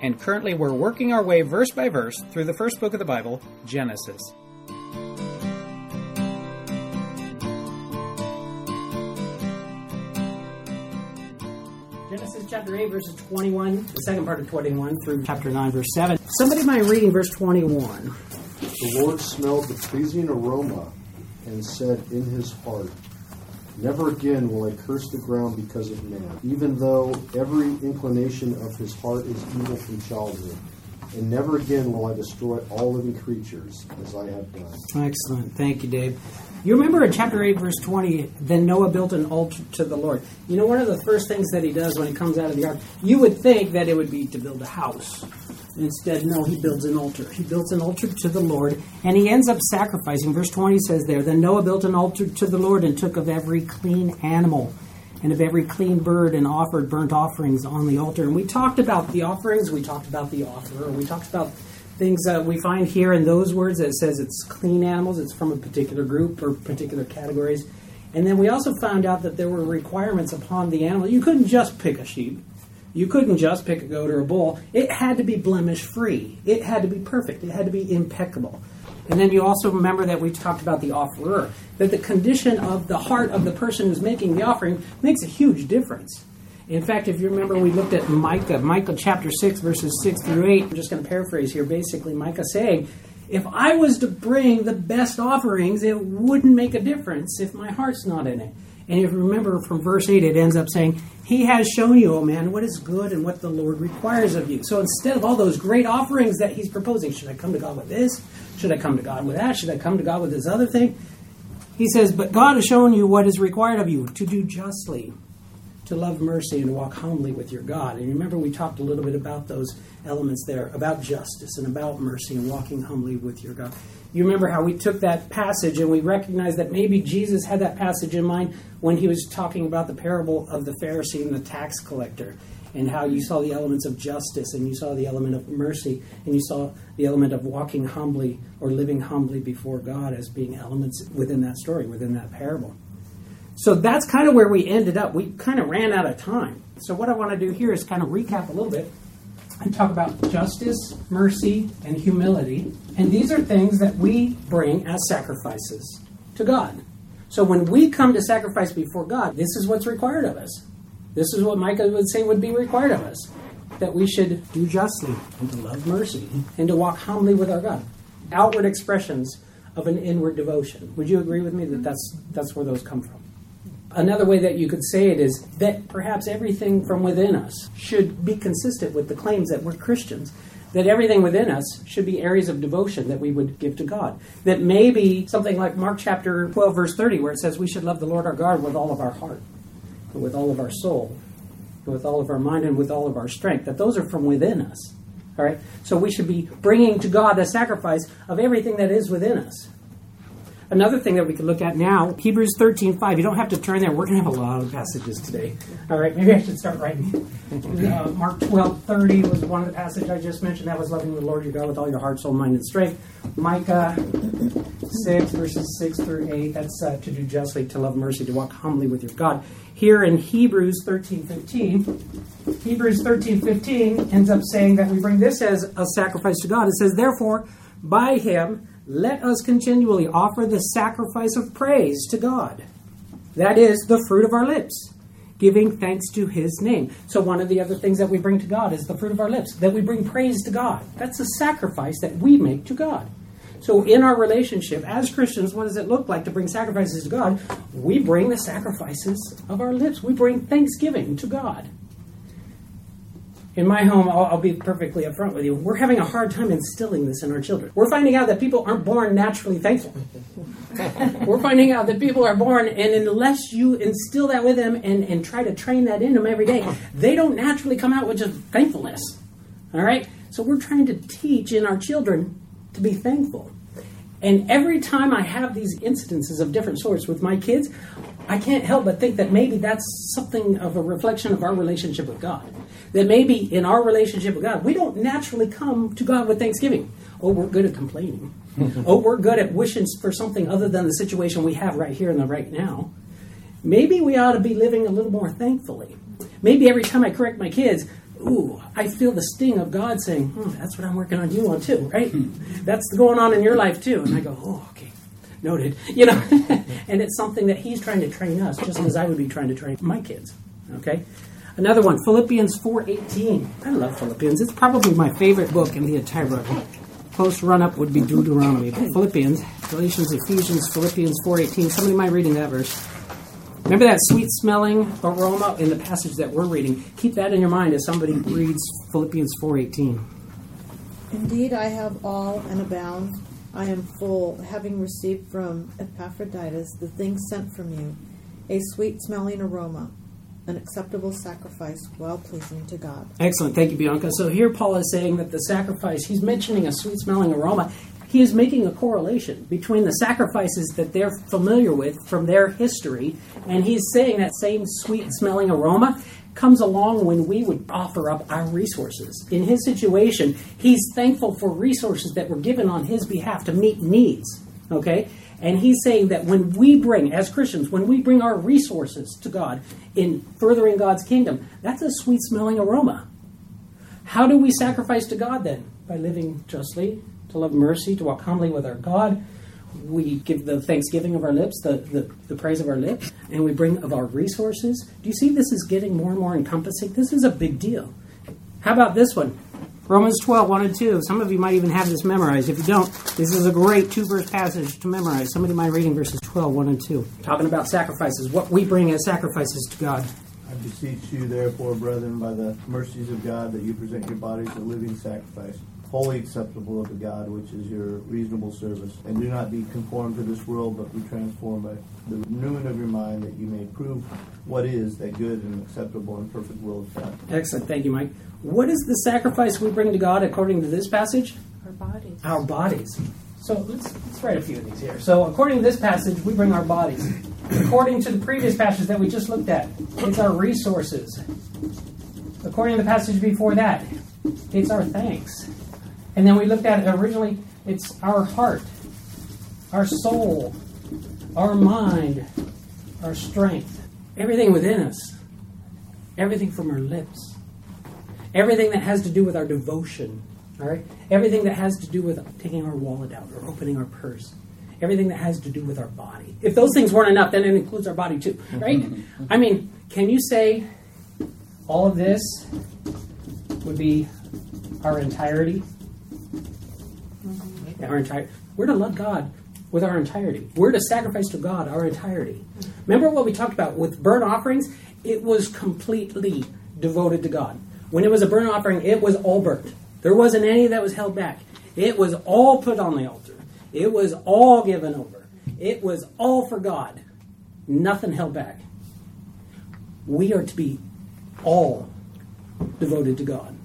and currently we're working our way verse by verse through the first book of the Bible, Genesis. Genesis chapter 8, verses 21, the second part of 21 through chapter 9, verse 7. Somebody mind reading verse 21. The Lord smelled the pleasing aroma and said in his heart, Never again will I curse the ground because of man, even though every inclination of his heart is evil from childhood. And never again will I destroy all living creatures as I have done. Excellent. Thank you, Dave. You remember in chapter 8, verse 20, then Noah built an altar to the Lord. You know, one of the first things that he does when he comes out of the ark, you would think that it would be to build a house. Instead, no, he builds an altar. He builds an altar to the Lord, and he ends up sacrificing. Verse 20 says there, Then Noah built an altar to the Lord and took of every clean animal and of every clean bird and offered burnt offerings on the altar. And we talked about the offerings, we talked about the offerer, we talked about things that we find here in those words that says it's clean animals, it's from a particular group or particular categories. And then we also found out that there were requirements upon the animal. You couldn't just pick a sheep. You couldn't just pick a goat or a bull. It had to be blemish free. It had to be perfect. It had to be impeccable. And then you also remember that we talked about the offerer, that the condition of the heart of the person who's making the offering makes a huge difference. In fact, if you remember, we looked at Micah, Micah chapter 6, verses 6 through 8. I'm just going to paraphrase here. Basically, Micah saying, If I was to bring the best offerings, it wouldn't make a difference if my heart's not in it. And if you remember from verse 8, it ends up saying, He has shown you, O man, what is good and what the Lord requires of you. So instead of all those great offerings that he's proposing, should I come to God with this? Should I come to God with that? Should I come to God with this other thing? He says, But God has shown you what is required of you to do justly, to love mercy, and walk humbly with your God. And remember, we talked a little bit about those elements there, about justice and about mercy and walking humbly with your God you remember how we took that passage and we recognized that maybe Jesus had that passage in mind when he was talking about the parable of the Pharisee and the tax collector, and how you saw the elements of justice and you saw the element of mercy and you saw the element of walking humbly or living humbly before God as being elements within that story, within that parable. So that's kind of where we ended up. We kind of ran out of time. So, what I want to do here is kind of recap a little bit and talk about justice, mercy, and humility. And these are things that we bring as sacrifices to God. So when we come to sacrifice before God, this is what's required of us. This is what Micah would say would be required of us that we should do justly and to love mercy and to walk humbly with our God. Outward expressions of an inward devotion. Would you agree with me that that's, that's where those come from? Another way that you could say it is that perhaps everything from within us should be consistent with the claims that we're Christians. That everything within us should be areas of devotion that we would give to God. That maybe something like Mark chapter 12, verse 30, where it says we should love the Lord our God with all of our heart, with all of our soul, with all of our mind, and with all of our strength. That those are from within us. All right? So we should be bringing to God the sacrifice of everything that is within us. Another thing that we could look at now, Hebrews 13, 5. You don't have to turn there. We're going to have a lot of passages today. All right, maybe I should start writing. Uh, Mark 12, 30 was one of the passages I just mentioned. That was loving the Lord your God with all your heart, soul, mind, and strength. Micah 6, verses 6 through 8. That's uh, to do justly, to love mercy, to walk humbly with your God. Here in Hebrews 13, 15, Hebrews 13, 15 ends up saying that we bring this as a sacrifice to God. It says, Therefore, by him, let us continually offer the sacrifice of praise to God. That is the fruit of our lips, giving thanks to his name. So, one of the other things that we bring to God is the fruit of our lips, that we bring praise to God. That's a sacrifice that we make to God. So, in our relationship as Christians, what does it look like to bring sacrifices to God? We bring the sacrifices of our lips, we bring thanksgiving to God in my home, I'll, I'll, be perfectly upfront with you. We're having a hard time instilling this in our children. We're finding out that people aren't born naturally thankful. We're finding out that people are born, and unless you instill that with them and, and try to train that in them every day, they don't naturally come out with just thankfulness. All right? So we're trying to teach in our children to be thankful. And every time I have these incidences of different sorts with my kids, I can't help but think that maybe that's something of a reflection of our relationship with God. That maybe in our relationship with God, we don't naturally come to God with thanksgiving. Oh, we're good at complaining. oh, we're good at wishing for something other than the situation we have right here and the right now. Maybe we ought to be living a little more thankfully. Maybe every time I correct my kids, ooh, I feel the sting of God saying, hmm, that's what I'm working on you on too, right? that's going on in your life too. And I go, oh, okay, noted. You know, and it's something that he's trying to train us, just as I would be trying to train my kids. Okay. Another one, Philippians 4.18. I love Philippians. It's probably my favorite book in the entire book. Close run-up would be Deuteronomy. But Philippians, Galatians, Ephesians, Philippians 4.18. Somebody mind reading that verse. Remember that sweet smelling aroma in the passage that we're reading. Keep that in your mind as somebody reads Philippians 4:18. Indeed, I have all and abound. I am full, having received from Epaphroditus the things sent from you, a sweet smelling aroma, an acceptable sacrifice, well pleasing to God. Excellent. Thank you, Bianca. So here Paul is saying that the sacrifice, he's mentioning a sweet smelling aroma. He is making a correlation between the sacrifices that they're familiar with from their history, and he's saying that same sweet smelling aroma comes along when we would offer up our resources. In his situation, he's thankful for resources that were given on his behalf to meet needs. Okay? And he's saying that when we bring, as Christians, when we bring our resources to God in furthering God's kingdom, that's a sweet smelling aroma. How do we sacrifice to God then? By living justly, to love mercy, to walk humbly with our God. We give the thanksgiving of our lips, the, the, the praise of our lips, and we bring of our resources. Do you see this is getting more and more encompassing? This is a big deal. How about this one? Romans 12, 1 and 2. Some of you might even have this memorized. If you don't, this is a great two verse passage to memorize. Somebody might reading verses 12, 1 and 2. Talking about sacrifices, what we bring as sacrifices to God. I beseech you, therefore, brethren, by the mercies of God, that you present your bodies a living sacrifice, wholly acceptable unto God, which is your reasonable service. And do not be conformed to this world, but be transformed by the renewing of your mind, that you may prove what is that good and acceptable and perfect will of God. Excellent. Thank you, Mike. What is the sacrifice we bring to God according to this passage? Our bodies. Our bodies. So let's, let's write a few of these here. So, according to this passage, we bring our bodies. According to the previous passage that we just looked at, it's our resources. According to the passage before that, it's our thanks. And then we looked at it originally, it's our heart, our soul, our mind, our strength, everything within us, everything from our lips, everything that has to do with our devotion, all right? Everything that has to do with taking our wallet out or opening our purse, everything that has to do with our body. If those things weren't enough, then it includes our body too, right? Mm-hmm. I mean, can you say all of this would be our entirety? Our entire. We're to love God with our entirety. We're to sacrifice to God our entirety. Remember what we talked about with burnt offerings? It was completely devoted to God. When it was a burnt offering, it was all burnt. There wasn't any that was held back. It was all put on the altar. It was all given over. It was all for God. Nothing held back. We are to be all devoted to God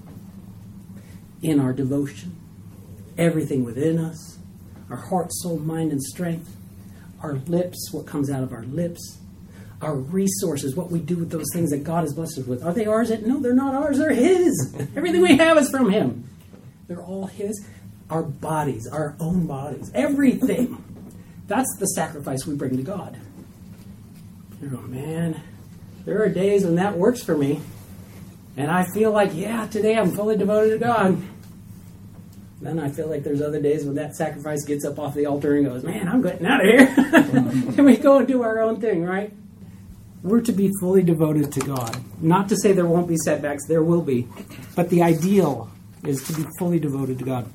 in our devotion. Everything within us, our heart, soul, mind, and strength, our lips, what comes out of our lips, our resources, what we do with those things that God has blessed us with. Are they ours? No, they're not ours. They're His. Everything we have is from Him. They're all His. Our bodies, our own bodies, everything. That's the sacrifice we bring to God. You man, there are days when that works for me. And I feel like, yeah, today I'm fully devoted to God. Then I feel like there's other days when that sacrifice gets up off the altar and goes, man, I'm getting out of here. and we go and do our own thing, right? We're to be fully devoted to God. Not to say there won't be setbacks, there will be. But the ideal is to be fully devoted to God.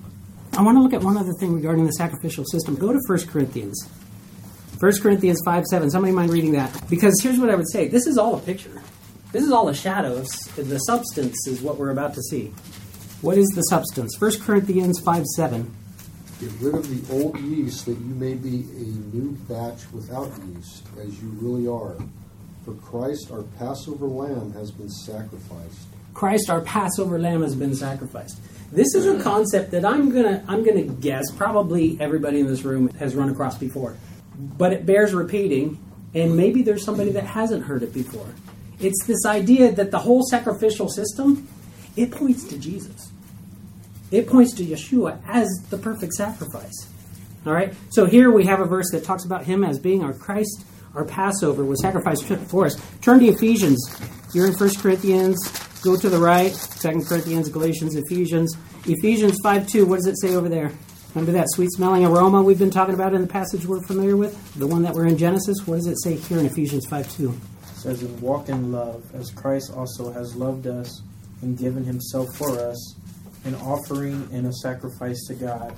I want to look at one other thing regarding the sacrificial system. Go to 1 Corinthians. 1 Corinthians 5 7. Somebody mind reading that? Because here's what I would say this is all a picture. This is all a shadow. The substance is what we're about to see. What is the substance? 1 Corinthians 5 7. Get rid of the old yeast that you may be a new batch without yeast, as you really are. For Christ, our Passover lamb, has been sacrificed. Christ, our Passover lamb, has been sacrificed. This is a concept that I'm gonna I'm gonna guess probably everybody in this room has run across before, but it bears repeating, and maybe there's somebody that hasn't heard it before. It's this idea that the whole sacrificial system it points to Jesus. It points to Yeshua as the perfect sacrifice. All right. So here we have a verse that talks about him as being our Christ, our Passover was sacrificed for us. Turn to Ephesians. You're in 1 Corinthians. Go to the right. 2 Corinthians, Galatians, Ephesians. Ephesians 5 2. What does it say over there? Remember that sweet smelling aroma we've been talking about in the passage we're familiar with? The one that we're in Genesis? What does it say here in Ephesians 5 2? It says, And walk in love, as Christ also has loved us and given himself for us, an offering and a sacrifice to God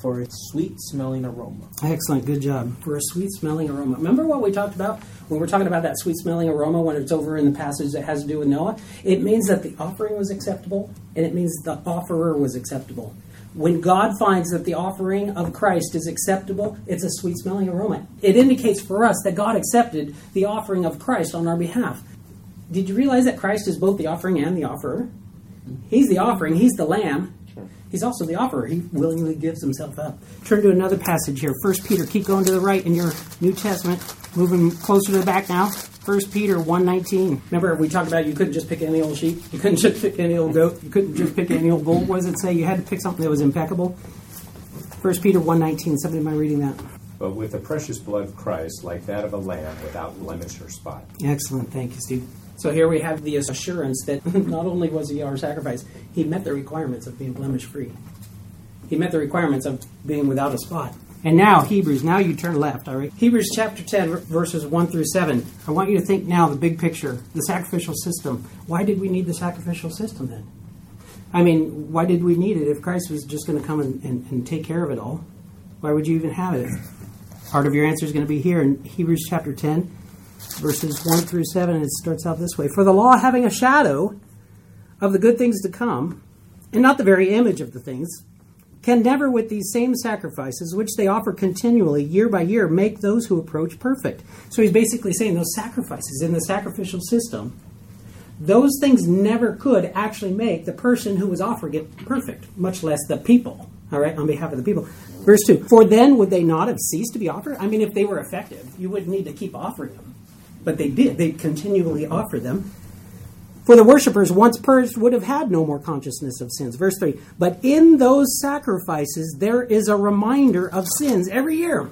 for its sweet smelling aroma. Excellent, good job. For a sweet smelling aroma. Remember what we talked about when we're talking about that sweet smelling aroma when it's over in the passage that has to do with Noah? It means that the offering was acceptable and it means the offerer was acceptable. When God finds that the offering of Christ is acceptable, it's a sweet smelling aroma. It indicates for us that God accepted the offering of Christ on our behalf. Did you realize that Christ is both the offering and the offerer? He's the offering, he's the lamb, He's also the offerer. He willingly gives himself up. Turn to another passage here. First Peter. Keep going to the right in your New Testament. Moving closer to the back now. First Peter 1.19. Remember we talked about you couldn't just pick any old sheep. You couldn't just pick any old goat. You couldn't just pick any old bull. What does it say? You had to pick something that was impeccable. First Peter 1.19. Somebody mind reading that? But with the precious blood of Christ, like that of a lamb, without blemish or spot. Excellent. Thank you, Steve. So here we have the assurance that not only was he our sacrifice, he met the requirements of being blemish free. He met the requirements of being without a spot. And now, Hebrews, now you turn left, all right? Hebrews chapter 10, verses 1 through 7. I want you to think now the big picture, the sacrificial system. Why did we need the sacrificial system then? I mean, why did we need it if Christ was just going to come and, and, and take care of it all? Why would you even have it? Part of your answer is going to be here in Hebrews chapter 10, verses 1 through 7, and it starts out this way For the law having a shadow of the good things to come, and not the very image of the things, can never, with these same sacrifices, which they offer continually, year by year, make those who approach perfect. So he's basically saying those sacrifices in the sacrificial system, those things never could actually make the person who was offering it perfect, much less the people, all right, on behalf of the people. Verse 2 For then would they not have ceased to be offered? I mean, if they were effective, you wouldn't need to keep offering them. But they did. They continually offered them. For the worshippers, once purged, would have had no more consciousness of sins. Verse 3 But in those sacrifices, there is a reminder of sins every year.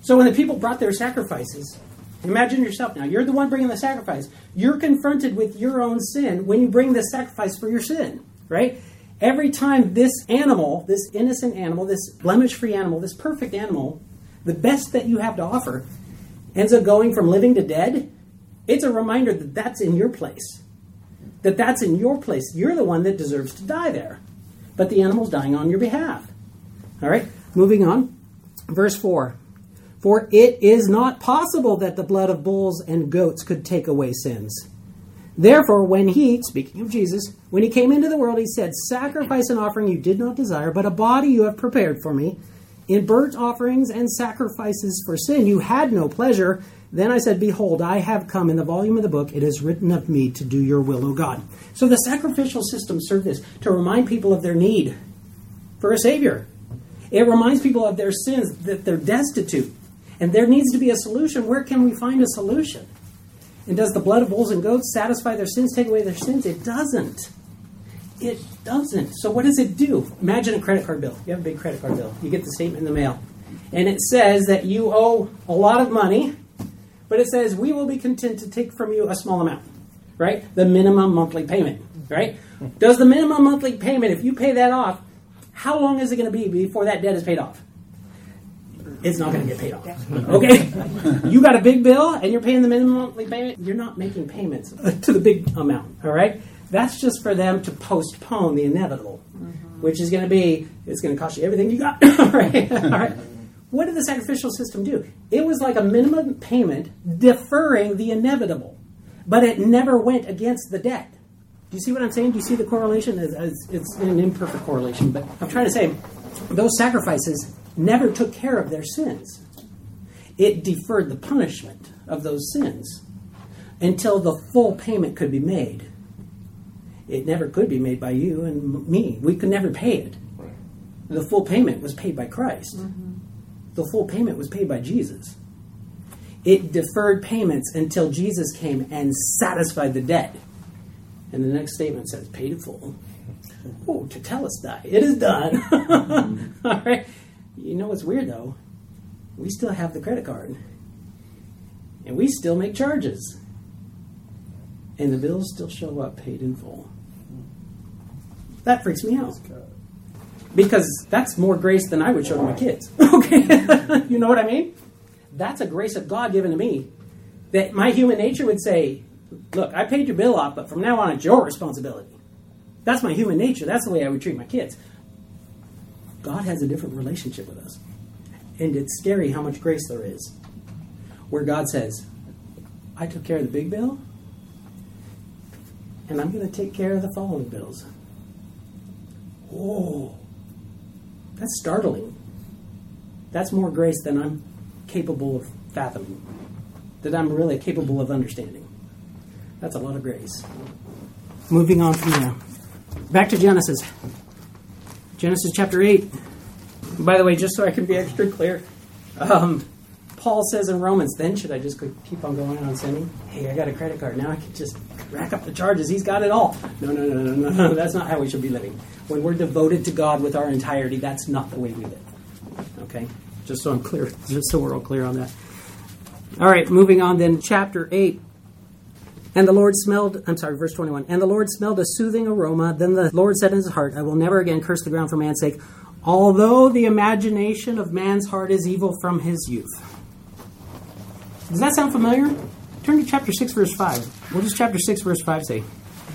So when the people brought their sacrifices, imagine yourself now, you're the one bringing the sacrifice. You're confronted with your own sin when you bring the sacrifice for your sin, right? Every time this animal, this innocent animal, this blemish free animal, this perfect animal, the best that you have to offer, ends up going from living to dead, it's a reminder that that's in your place. That that's in your place. You're the one that deserves to die there. But the animal's dying on your behalf. All right, moving on. Verse 4 For it is not possible that the blood of bulls and goats could take away sins. Therefore, when he, speaking of Jesus, when he came into the world, he said, Sacrifice and offering you did not desire, but a body you have prepared for me. In burnt offerings and sacrifices for sin you had no pleasure. Then I said, Behold, I have come in the volume of the book. It is written of me to do your will, O God. So the sacrificial system served this to remind people of their need for a Savior. It reminds people of their sins, that they're destitute. And there needs to be a solution. Where can we find a solution? And does the blood of bulls and goats satisfy their sins, take away their sins? It doesn't. It doesn't. So what does it do? Imagine a credit card bill. You have a big credit card bill. You get the statement in the mail. And it says that you owe a lot of money, but it says we will be content to take from you a small amount. Right? The minimum monthly payment. Right? Does the minimum monthly payment, if you pay that off, how long is it going to be before that debt is paid off? It's not going to get paid off. Okay? You got a big bill and you're paying the minimum monthly payment, you're not making payments to the big amount. All right? That's just for them to postpone the inevitable, mm-hmm. which is going to be it's going to cost you everything you got. right? All right. What did the sacrificial system do? It was like a minimum payment deferring the inevitable, but it never went against the debt. Do you see what I'm saying? Do you see the correlation? It's, it's an imperfect correlation, but I'm trying to say those sacrifices never took care of their sins. It deferred the punishment of those sins until the full payment could be made It never could be made by you and me. We could never pay it. Right. The full payment was paid by Christ. Mm-hmm. The full payment was paid by Jesus. It deferred payments until Jesus came and satisfied the debt. And the next statement says, paid in full. Oh, to tell us that. It is done. Mm-hmm. All right. You know what's weird though? We still have the credit card. And we still make charges. And the bills still show up paid in full. That freaks me out. Because that's more grace than I would show to my kids. Okay? you know what I mean? That's a grace of God given to me. That my human nature would say, look, I paid your bill off, but from now on it's your responsibility. That's my human nature. That's the way I would treat my kids. God has a different relationship with us. And it's scary how much grace there is. Where God says, I took care of the big bill, and I'm going to take care of the following bills. Oh, that's startling. That's more grace than I'm capable of fathoming, that I'm really capable of understanding. That's a lot of grace. Moving on from there. Back to Genesis. Genesis chapter 8. By the way, just so I can be extra clear, um, Paul says in Romans, then should I just keep on going on sinning? Hey, I got a credit card. Now I can just rack up the charges. He's got it all. No, no, no, no, no, no. That's not how we should be living. When we're devoted to God with our entirety, that's not the way we live. Okay? Just so I'm clear, just so we're all clear on that. All right, moving on then, chapter 8. And the Lord smelled, I'm sorry, verse 21. And the Lord smelled a soothing aroma. Then the Lord said in his heart, I will never again curse the ground for man's sake, although the imagination of man's heart is evil from his youth. Does that sound familiar? Turn to chapter 6, verse 5. What does chapter 6, verse 5 say?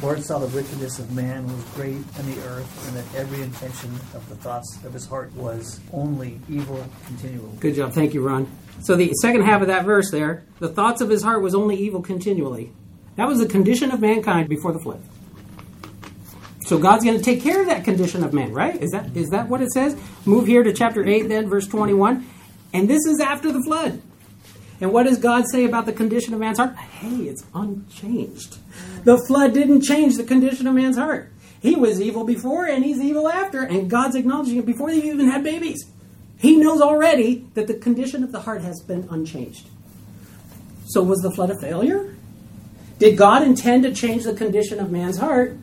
Lord saw the wickedness of man was great in the earth, and that every intention of the thoughts of his heart was only evil continually. Good job. Thank you, Ron. So the second half of that verse there, the thoughts of his heart was only evil continually. That was the condition of mankind before the flood. So God's going to take care of that condition of man, right? Is that is that what it says? Move here to chapter 8 then verse 21. And this is after the flood. And what does God say about the condition of man's heart? Hey, it's unchanged. The flood didn't change the condition of man's heart. He was evil before and he's evil after, and God's acknowledging it before they even had babies. He knows already that the condition of the heart has been unchanged. So was the flood a failure? Did God intend to change the condition of man's heart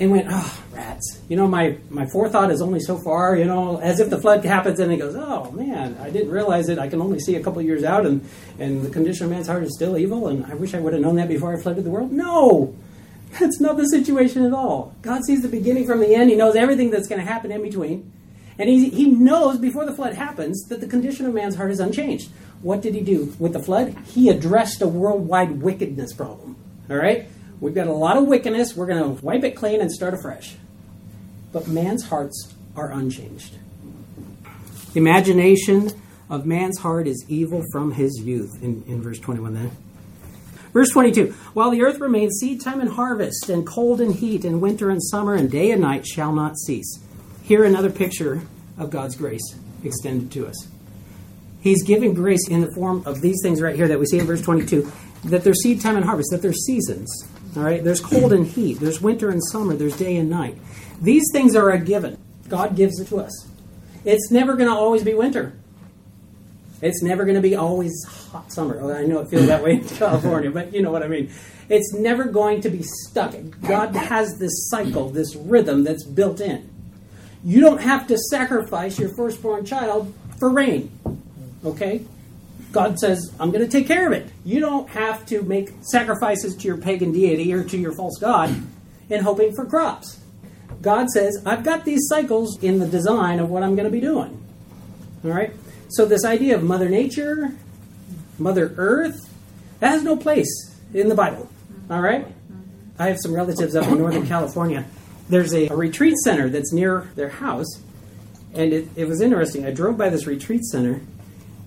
and went, oh, rats. You know, my, my forethought is only so far, you know, as if the flood happens and he goes, oh, man, I didn't realize it. I can only see a couple years out and, and the condition of man's heart is still evil and I wish I would have known that before I flooded the world. No! That's not the situation at all. God sees the beginning from the end. He knows everything that's going to happen in between. And he, he knows before the flood happens that the condition of man's heart is unchanged. What did he do with the flood? He addressed a worldwide wickedness problem. All right? We've got a lot of wickedness. We're going to wipe it clean and start afresh. But man's hearts are unchanged. The imagination of man's heart is evil from his youth, in, in verse 21 then. Verse 22 While the earth remains, seed time and harvest, and cold and heat, and winter and summer, and day and night shall not cease. Here, another picture of God's grace extended to us. He's giving grace in the form of these things right here that we see in verse 22 that there's seed time and harvest, that there's seasons. All right, there's cold and heat, there's winter and summer, there's day and night. These things are a given. God gives it to us. It's never going to always be winter. It's never going to be always hot summer. Oh, I know it feels that way in California, but you know what I mean. It's never going to be stuck. God has this cycle, this rhythm that's built in. You don't have to sacrifice your firstborn child for rain. Okay? God says, I'm going to take care of it. You don't have to make sacrifices to your pagan deity or to your false god in hoping for crops. God says, I've got these cycles in the design of what I'm going to be doing. All right? So, this idea of Mother Nature, Mother Earth, that has no place in the Bible. All right? I have some relatives up in Northern California. There's a, a retreat center that's near their house. And it, it was interesting. I drove by this retreat center,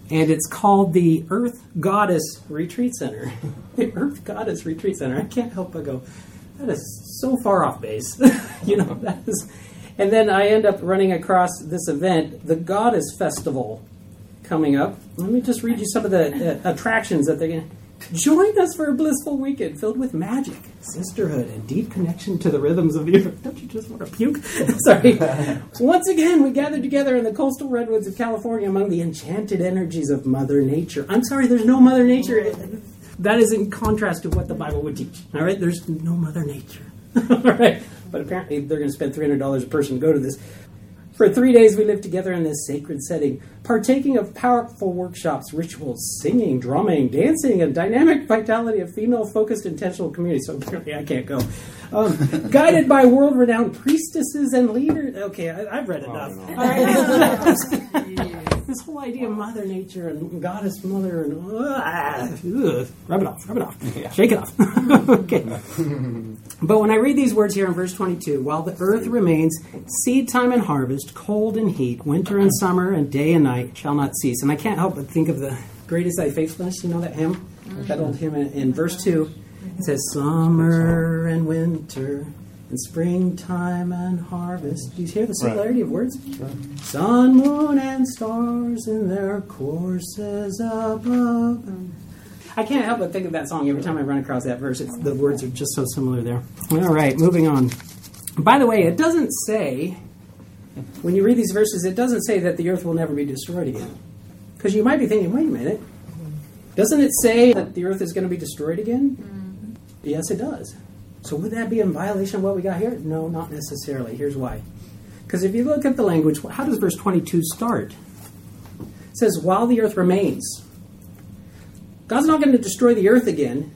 and it's called the Earth Goddess Retreat Center. the Earth Goddess Retreat Center. I can't help but go, that is so far off base. you know, that is. And then I end up running across this event, the Goddess Festival, coming up. Let me just read you some of the uh, attractions that they're going to. Join us for a blissful weekend filled with magic, sisterhood, and deep connection to the rhythms of the earth. Don't you just want to puke? Sorry. Once again, we gathered together in the coastal redwoods of California among the enchanted energies of Mother Nature. I'm sorry, there's no Mother Nature. That is in contrast to what the Bible would teach. All right, there's no Mother Nature. All right, but apparently they're going to spend $300 a person to go to this. For three days, we lived together in this sacred setting, partaking of powerful workshops, rituals, singing, drumming, dancing, and dynamic vitality of female focused intentional community. So apparently, I can't go. Um, guided by world renowned priestesses and leaders. Okay, I, I've read enough. All right. this whole idea of Mother Nature and Goddess Mother and uh, rub it off, rub it off, yeah. shake it off. okay. But when I read these words here in verse 22, while the earth remains, seed time and harvest, cold and heat, winter and summer, and day and night shall not cease. And I can't help but think of the Great is Thy Faithfulness. You know that hymn? That old hymn in, in verse 2. It says, Summer and winter, and springtime and harvest. Do you hear the similarity of words? Sun, moon, and stars in their courses above. I can't help but think of that song every time I run across that verse. It's, the words are just so similar there. All right, moving on. By the way, it doesn't say, when you read these verses, it doesn't say that the earth will never be destroyed again. Because you might be thinking, wait a minute, doesn't it say that the earth is going to be destroyed again? Mm-hmm. Yes, it does. So would that be in violation of what we got here? No, not necessarily. Here's why. Because if you look at the language, how does verse 22 start? It says, while the earth remains. God's not going to destroy the earth again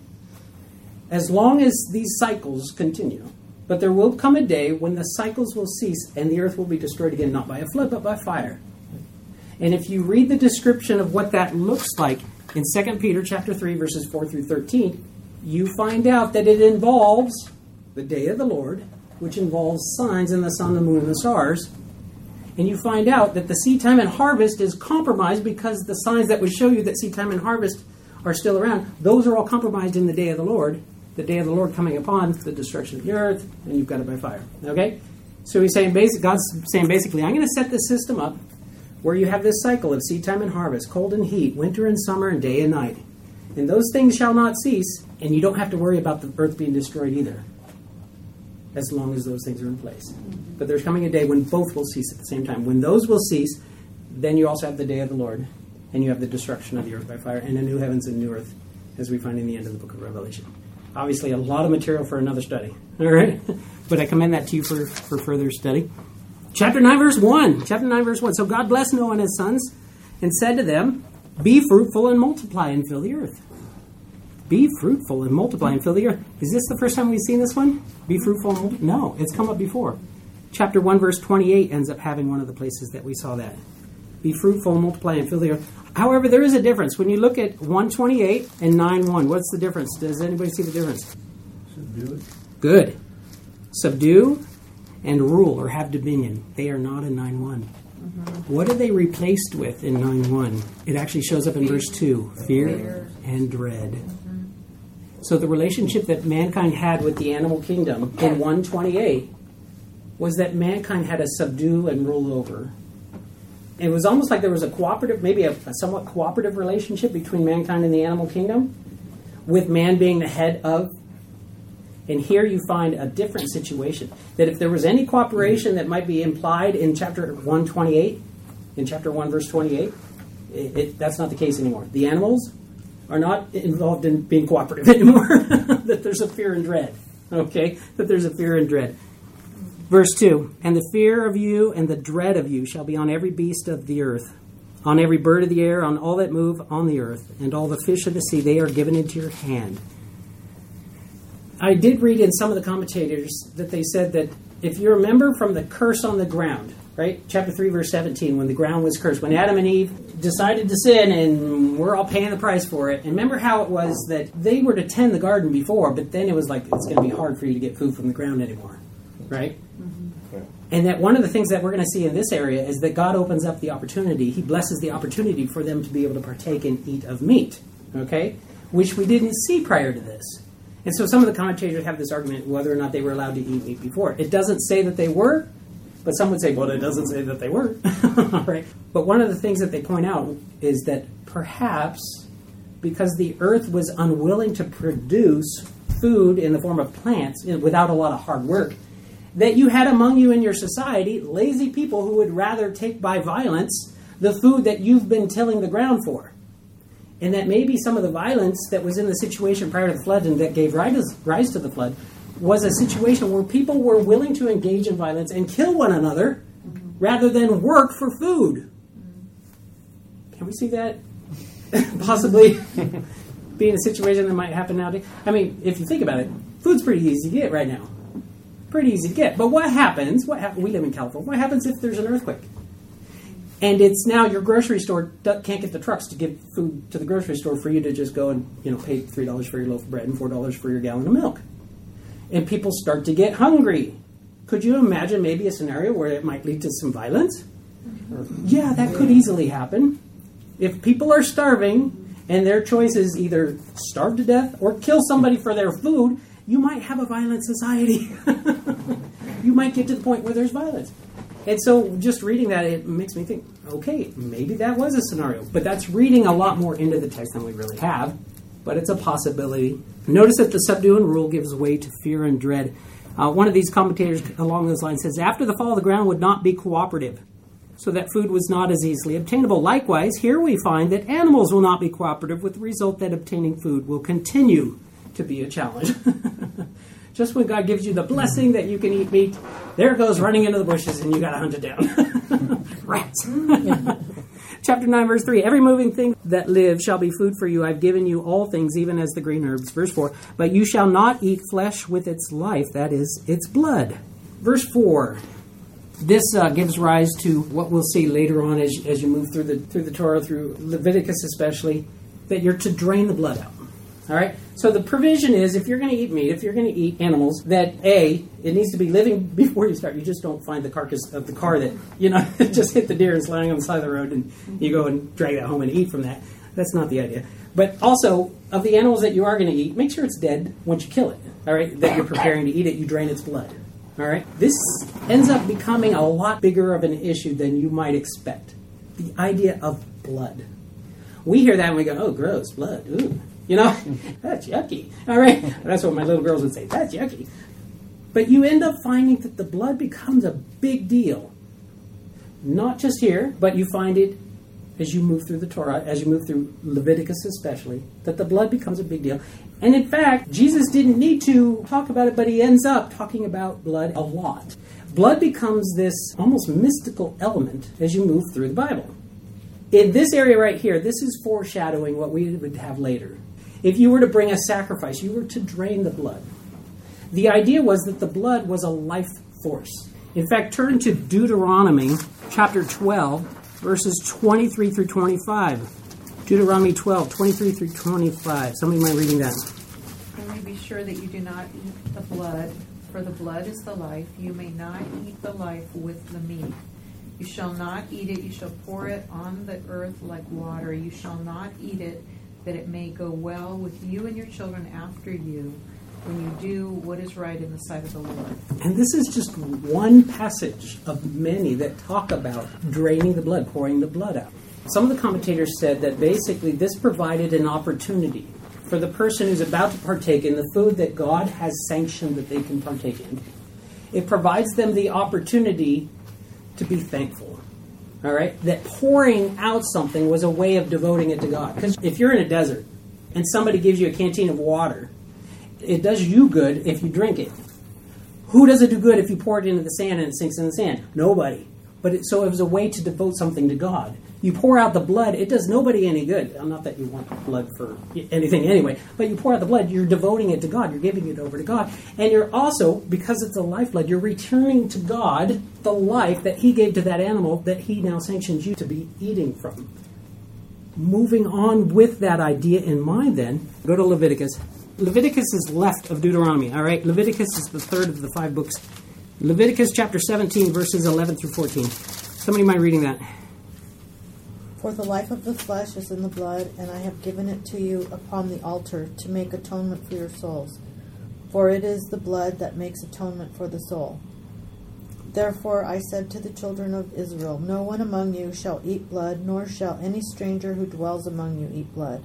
as long as these cycles continue. But there will come a day when the cycles will cease and the earth will be destroyed again, not by a flood, but by fire. And if you read the description of what that looks like in 2 Peter chapter 3, verses 4 through 13, you find out that it involves the day of the Lord, which involves signs in the sun, the moon, and the stars. And you find out that the seed time and harvest is compromised because the signs that would show you that seed time and harvest are still around, those are all compromised in the day of the Lord. The day of the Lord coming upon the destruction of the earth, and you've got it by fire. Okay? So he's saying, basic, God's saying basically, I'm going to set this system up where you have this cycle of seed time and harvest, cold and heat, winter and summer, and day and night. And those things shall not cease, and you don't have to worry about the earth being destroyed either, as long as those things are in place. But there's coming a day when both will cease at the same time. When those will cease, then you also have the day of the Lord, and you have the destruction of the earth by fire, and a new heavens and new earth, as we find in the end of the book of Revelation. Obviously, a lot of material for another study. All right? But I commend that to you for, for further study. Chapter 9, verse 1. Chapter 9, verse 1. So God blessed Noah and his sons and said to them, Be fruitful and multiply and fill the earth. Be fruitful and multiply and fill the earth. Is this the first time we've seen this one? Be fruitful and multiply? No, it's come up before. Chapter 1, verse 28 ends up having one of the places that we saw that. Be fruitful and multiply and fill the earth. However, there is a difference. When you look at 128 and 9 1, what's the difference? Does anybody see the difference? Subdue it. Good. Subdue and rule or have dominion. They are not in 9 1. Mm-hmm. What are they replaced with in 9 1? It actually shows up in verse 2 fear and dread. So the relationship that mankind had with the animal kingdom in 128 was that mankind had to subdue and rule over. It was almost like there was a cooperative, maybe a, a somewhat cooperative relationship between mankind and the animal kingdom, with man being the head of and here you find a different situation. That if there was any cooperation that might be implied in chapter 128, in chapter 1, verse 28, it, it, that's not the case anymore. The animals are not involved in being cooperative anymore. that there's a fear and dread. Okay? That there's a fear and dread. Verse 2 And the fear of you and the dread of you shall be on every beast of the earth, on every bird of the air, on all that move on the earth, and all the fish of the sea. They are given into your hand. I did read in some of the commentators that they said that if you remember from the curse on the ground, right? Chapter 3, verse 17, when the ground was cursed, when Adam and Eve decided to sin and we're all paying the price for it. And remember how it was that they were to tend the garden before, but then it was like it's going to be hard for you to get food from the ground anymore, right? Mm-hmm. And that one of the things that we're going to see in this area is that God opens up the opportunity. He blesses the opportunity for them to be able to partake and eat of meat, okay? Which we didn't see prior to this. And so some of the commentators have this argument whether or not they were allowed to eat meat before. It doesn't say that they were, but some would say, well, it doesn't say that they were. right? But one of the things that they point out is that perhaps because the earth was unwilling to produce food in the form of plants without a lot of hard work, that you had among you in your society lazy people who would rather take by violence the food that you've been tilling the ground for. And that maybe some of the violence that was in the situation prior to the flood and that gave rise to the flood was a situation where people were willing to engage in violence and kill one another rather than work for food. Can we see that possibly being a situation that might happen nowadays? I mean, if you think about it, food's pretty easy to get right now. Pretty easy to get. But what happens? What hap- we live in California. What happens if there's an earthquake? And it's now your grocery store can't get the trucks to give food to the grocery store for you to just go and you know pay three dollars for your loaf of bread and four dollars for your gallon of milk, and people start to get hungry. Could you imagine maybe a scenario where it might lead to some violence? Yeah, that could easily happen. If people are starving and their choice is either starve to death or kill somebody for their food, you might have a violent society. you might get to the point where there's violence. And so just reading that, it makes me think, okay, maybe that was a scenario. But that's reading a lot more into the text than we really have. But it's a possibility. Notice that the subduing rule gives way to fear and dread. Uh, one of these commentators along those lines says, after the fall, the ground would not be cooperative so that food was not as easily obtainable. Likewise, here we find that animals will not be cooperative, with the result that obtaining food will continue to be a challenge. Just when God gives you the blessing that you can eat meat, there it goes running into the bushes and you got to hunt it down. Rats. Chapter 9, verse 3 Every moving thing that lives shall be food for you. I've given you all things, even as the green herbs. Verse 4 But you shall not eat flesh with its life, that is, its blood. Verse 4 this uh, gives rise to what we'll see later on as, as you move through the through the Torah, through Leviticus especially, that you're to drain the blood out. All right. So the provision is, if you're going to eat meat, if you're going to eat animals, that a it needs to be living before you start. You just don't find the carcass of the car that you know just hit the deer and is lying on the side of the road, and you go and drag that home and eat from that. That's not the idea. But also of the animals that you are going to eat, make sure it's dead once you kill it. All right. That you're preparing to eat it, you drain its blood. All right. This ends up becoming a lot bigger of an issue than you might expect. The idea of blood. We hear that and we go, "Oh, gross, blood." Ooh, you know, that's yucky. All right. That's what my little girls would say. That's yucky. But you end up finding that the blood becomes a big deal. Not just here, but you find it as you move through the Torah, as you move through Leviticus especially, that the blood becomes a big deal. And in fact, Jesus didn't need to talk about it, but he ends up talking about blood a lot. Blood becomes this almost mystical element as you move through the Bible. In this area right here, this is foreshadowing what we would have later. If you were to bring a sacrifice, you were to drain the blood. The idea was that the blood was a life force. In fact, turn to Deuteronomy chapter 12, verses 23 through 25. Deuteronomy 12, 23 through 25. Somebody mind reading that? Only be sure that you do not eat the blood, for the blood is the life. You may not eat the life with the meat. You shall not eat it. You shall pour it on the earth like water. You shall not eat it, that it may go well with you and your children after you, when you do what is right in the sight of the Lord. And this is just one passage of many that talk about draining the blood, pouring the blood out. Some of the commentators said that basically this provided an opportunity for the person who's about to partake in the food that God has sanctioned that they can partake in. It provides them the opportunity to be thankful. All right? That pouring out something was a way of devoting it to God. Because if you're in a desert and somebody gives you a canteen of water, it does you good if you drink it. Who does it do good if you pour it into the sand and it sinks in the sand? Nobody. But it, so it was a way to devote something to God. You pour out the blood, it does nobody any good. Not that you want blood for anything anyway, but you pour out the blood, you're devoting it to God, you're giving it over to God. And you're also, because it's a lifeblood, you're returning to God the life that He gave to that animal that He now sanctions you to be eating from. Moving on with that idea in mind, then, go to Leviticus. Leviticus is left of Deuteronomy, all right? Leviticus is the third of the five books. Leviticus chapter 17, verses 11 through 14. Somebody mind reading that? For the life of the flesh is in the blood, and I have given it to you upon the altar to make atonement for your souls. For it is the blood that makes atonement for the soul. Therefore I said to the children of Israel, No one among you shall eat blood, nor shall any stranger who dwells among you eat blood.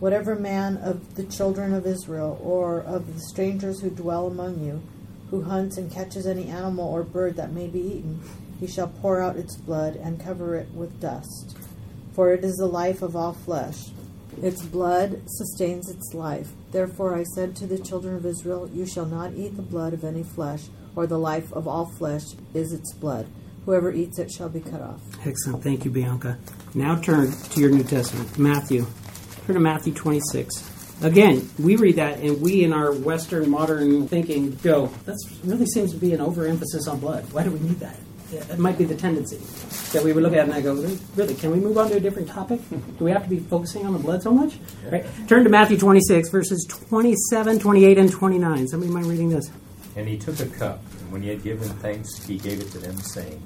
Whatever man of the children of Israel, or of the strangers who dwell among you, who hunts and catches any animal or bird that may be eaten, he shall pour out its blood and cover it with dust. For it is the life of all flesh. Its blood sustains its life. Therefore I said to the children of Israel, You shall not eat the blood of any flesh, or the life of all flesh is its blood. Whoever eats it shall be cut off. Excellent. Thank you, Bianca. Now turn to your New Testament, Matthew. Turn to Matthew 26. Again, we read that and we, in our Western modern thinking, go, that really seems to be an overemphasis on blood. Why do we need that? It might be the tendency that we would look at and I go, really, can we move on to a different topic? Do we have to be focusing on the blood so much? Right? Turn to Matthew 26, verses 27, 28, and 29. Somebody mind reading this? And he took a cup, and when he had given thanks, he gave it to them, saying,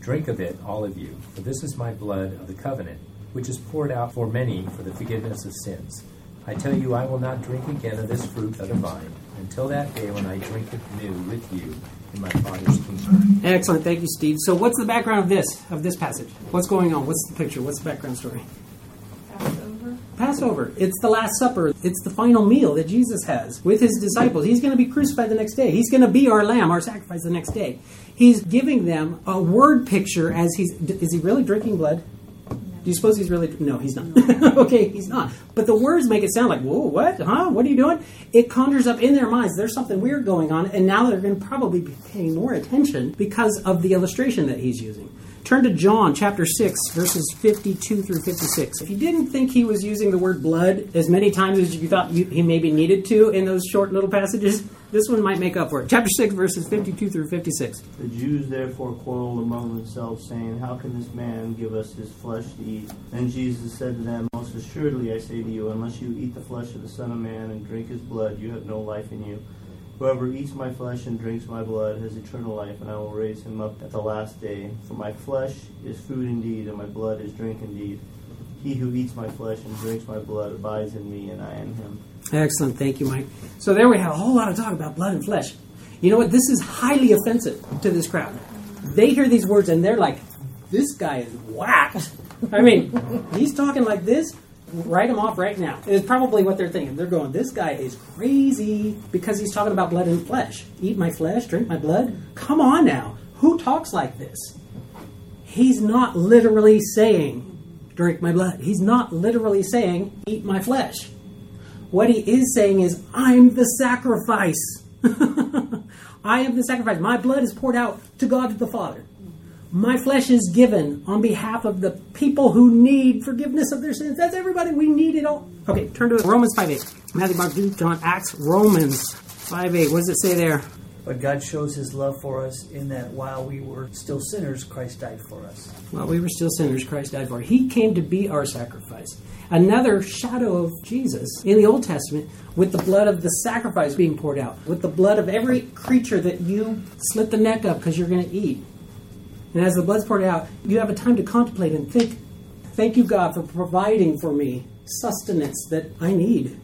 Drink of it, all of you, for this is my blood of the covenant, which is poured out for many for the forgiveness of sins. I tell you, I will not drink again of this fruit of the vine until that day when I drink it new with you in my Father's kingdom. Excellent, thank you, Steve. So, what's the background of this of this passage? What's going on? What's the picture? What's the background story? Passover. Passover. It's the Last Supper. It's the final meal that Jesus has with his disciples. He's going to be crucified the next day. He's going to be our lamb, our sacrifice the next day. He's giving them a word picture as he's. Is he really drinking blood? Do you suppose he's really? No, he's not. okay, he's not. But the words make it sound like, whoa, what? Huh? What are you doing? It conjures up in their minds there's something weird going on, and now they're going to probably be paying more attention because of the illustration that he's using. Turn to John chapter 6, verses 52 through 56. If you didn't think he was using the word blood as many times as you thought you, he maybe needed to in those short little passages, this one might make up for it. Chapter 6, verses 52 through 56. The Jews therefore quarreled among themselves, saying, How can this man give us his flesh to eat? Then Jesus said to them, Most assuredly I say to you, unless you eat the flesh of the Son of Man and drink his blood, you have no life in you. Whoever eats my flesh and drinks my blood has eternal life, and I will raise him up at the last day. For my flesh is food indeed, and my blood is drink indeed. He who eats my flesh and drinks my blood abides in me, and I in him. Excellent. Thank you, Mike. So there we have a whole lot of talk about blood and flesh. You know what? This is highly offensive to this crowd. They hear these words and they're like, this guy is whacked. I mean, he's talking like this. Write him off right now. Is probably what they're thinking. They're going, this guy is crazy because he's talking about blood and flesh. Eat my flesh, drink my blood. Come on now. Who talks like this? He's not literally saying, drink my blood. He's not literally saying, eat my flesh. What he is saying is, I'm the sacrifice. I am the sacrifice. My blood is poured out to God the Father. My flesh is given on behalf of the people who need forgiveness of their sins. That's everybody. We need it all. Okay, turn to Romans 5 8. Matthew, Mark, Luke, John, Acts, Romans 5 8. What does it say there? But God shows his love for us in that while we were still sinners, Christ died for us. While we were still sinners, Christ died for. us. He came to be our sacrifice. Another shadow of Jesus in the Old Testament, with the blood of the sacrifice being poured out, with the blood of every creature that you slit the neck up because you're going to eat. And as the blood's poured out, you have a time to contemplate and think, thank you, God, for providing for me sustenance that I need.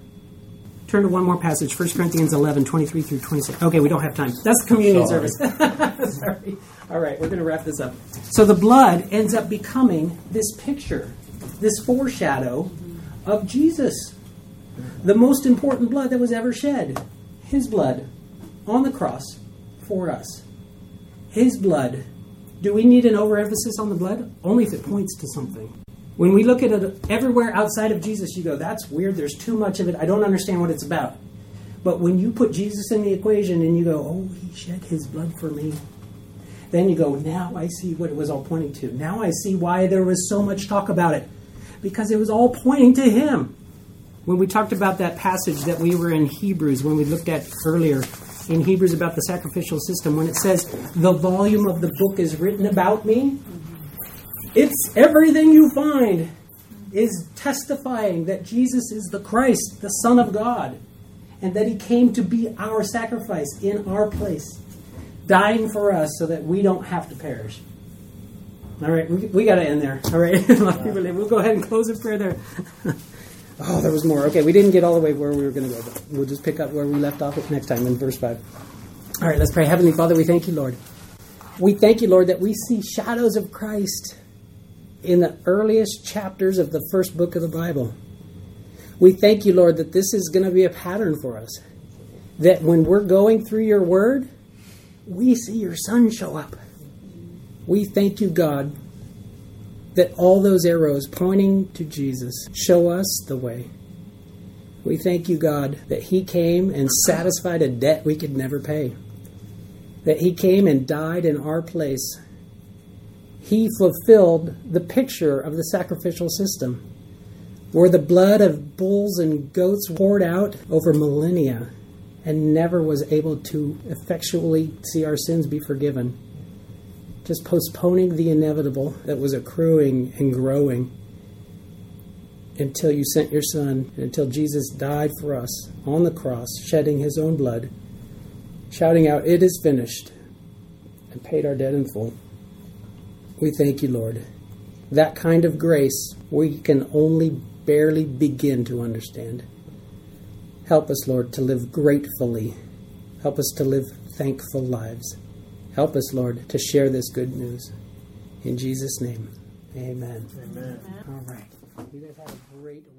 Turn to one more passage, 1 Corinthians 11, 23 through 26. Okay, we don't have time. That's the communion Sorry. service. Sorry. All right, we're going to wrap this up. So the blood ends up becoming this picture, this foreshadow of Jesus. The most important blood that was ever shed. His blood on the cross for us. His blood. Do we need an overemphasis on the blood? Only if it points to something. When we look at it everywhere outside of Jesus, you go, that's weird, there's too much of it, I don't understand what it's about. But when you put Jesus in the equation and you go, oh, he shed his blood for me, then you go, now I see what it was all pointing to. Now I see why there was so much talk about it. Because it was all pointing to him. When we talked about that passage that we were in Hebrews, when we looked at earlier in Hebrews about the sacrificial system, when it says, the volume of the book is written about me, it's everything you find is testifying that Jesus is the Christ, the Son of God, and that He came to be our sacrifice in our place, dying for us so that we don't have to perish. All right, we, we got to end there. All right, we'll go ahead and close in prayer there. oh, there was more. Okay, we didn't get all the way where we were going to go, but we'll just pick up where we left off next time in verse 5. All right, let's pray. Heavenly Father, we thank you, Lord. We thank you, Lord, that we see shadows of Christ in the earliest chapters of the first book of the Bible. We thank you, Lord, that this is going to be a pattern for us. That when we're going through your word, we see your son show up. We thank you, God, that all those arrows pointing to Jesus show us the way. We thank you, God, that He came and satisfied a debt we could never pay. That He came and died in our place. He fulfilled the picture of the sacrificial system, where the blood of bulls and goats poured out over millennia and never was able to effectually see our sins be forgiven. Just postponing the inevitable that was accruing and growing until you sent your Son, until Jesus died for us on the cross, shedding his own blood, shouting out, It is finished, and paid our debt in full. We thank you, Lord. That kind of grace we can only barely begin to understand. Help us, Lord, to live gratefully. Help us to live thankful lives. Help us, Lord, to share this good news. In Jesus' name, amen. Amen. All right. You guys have a great week.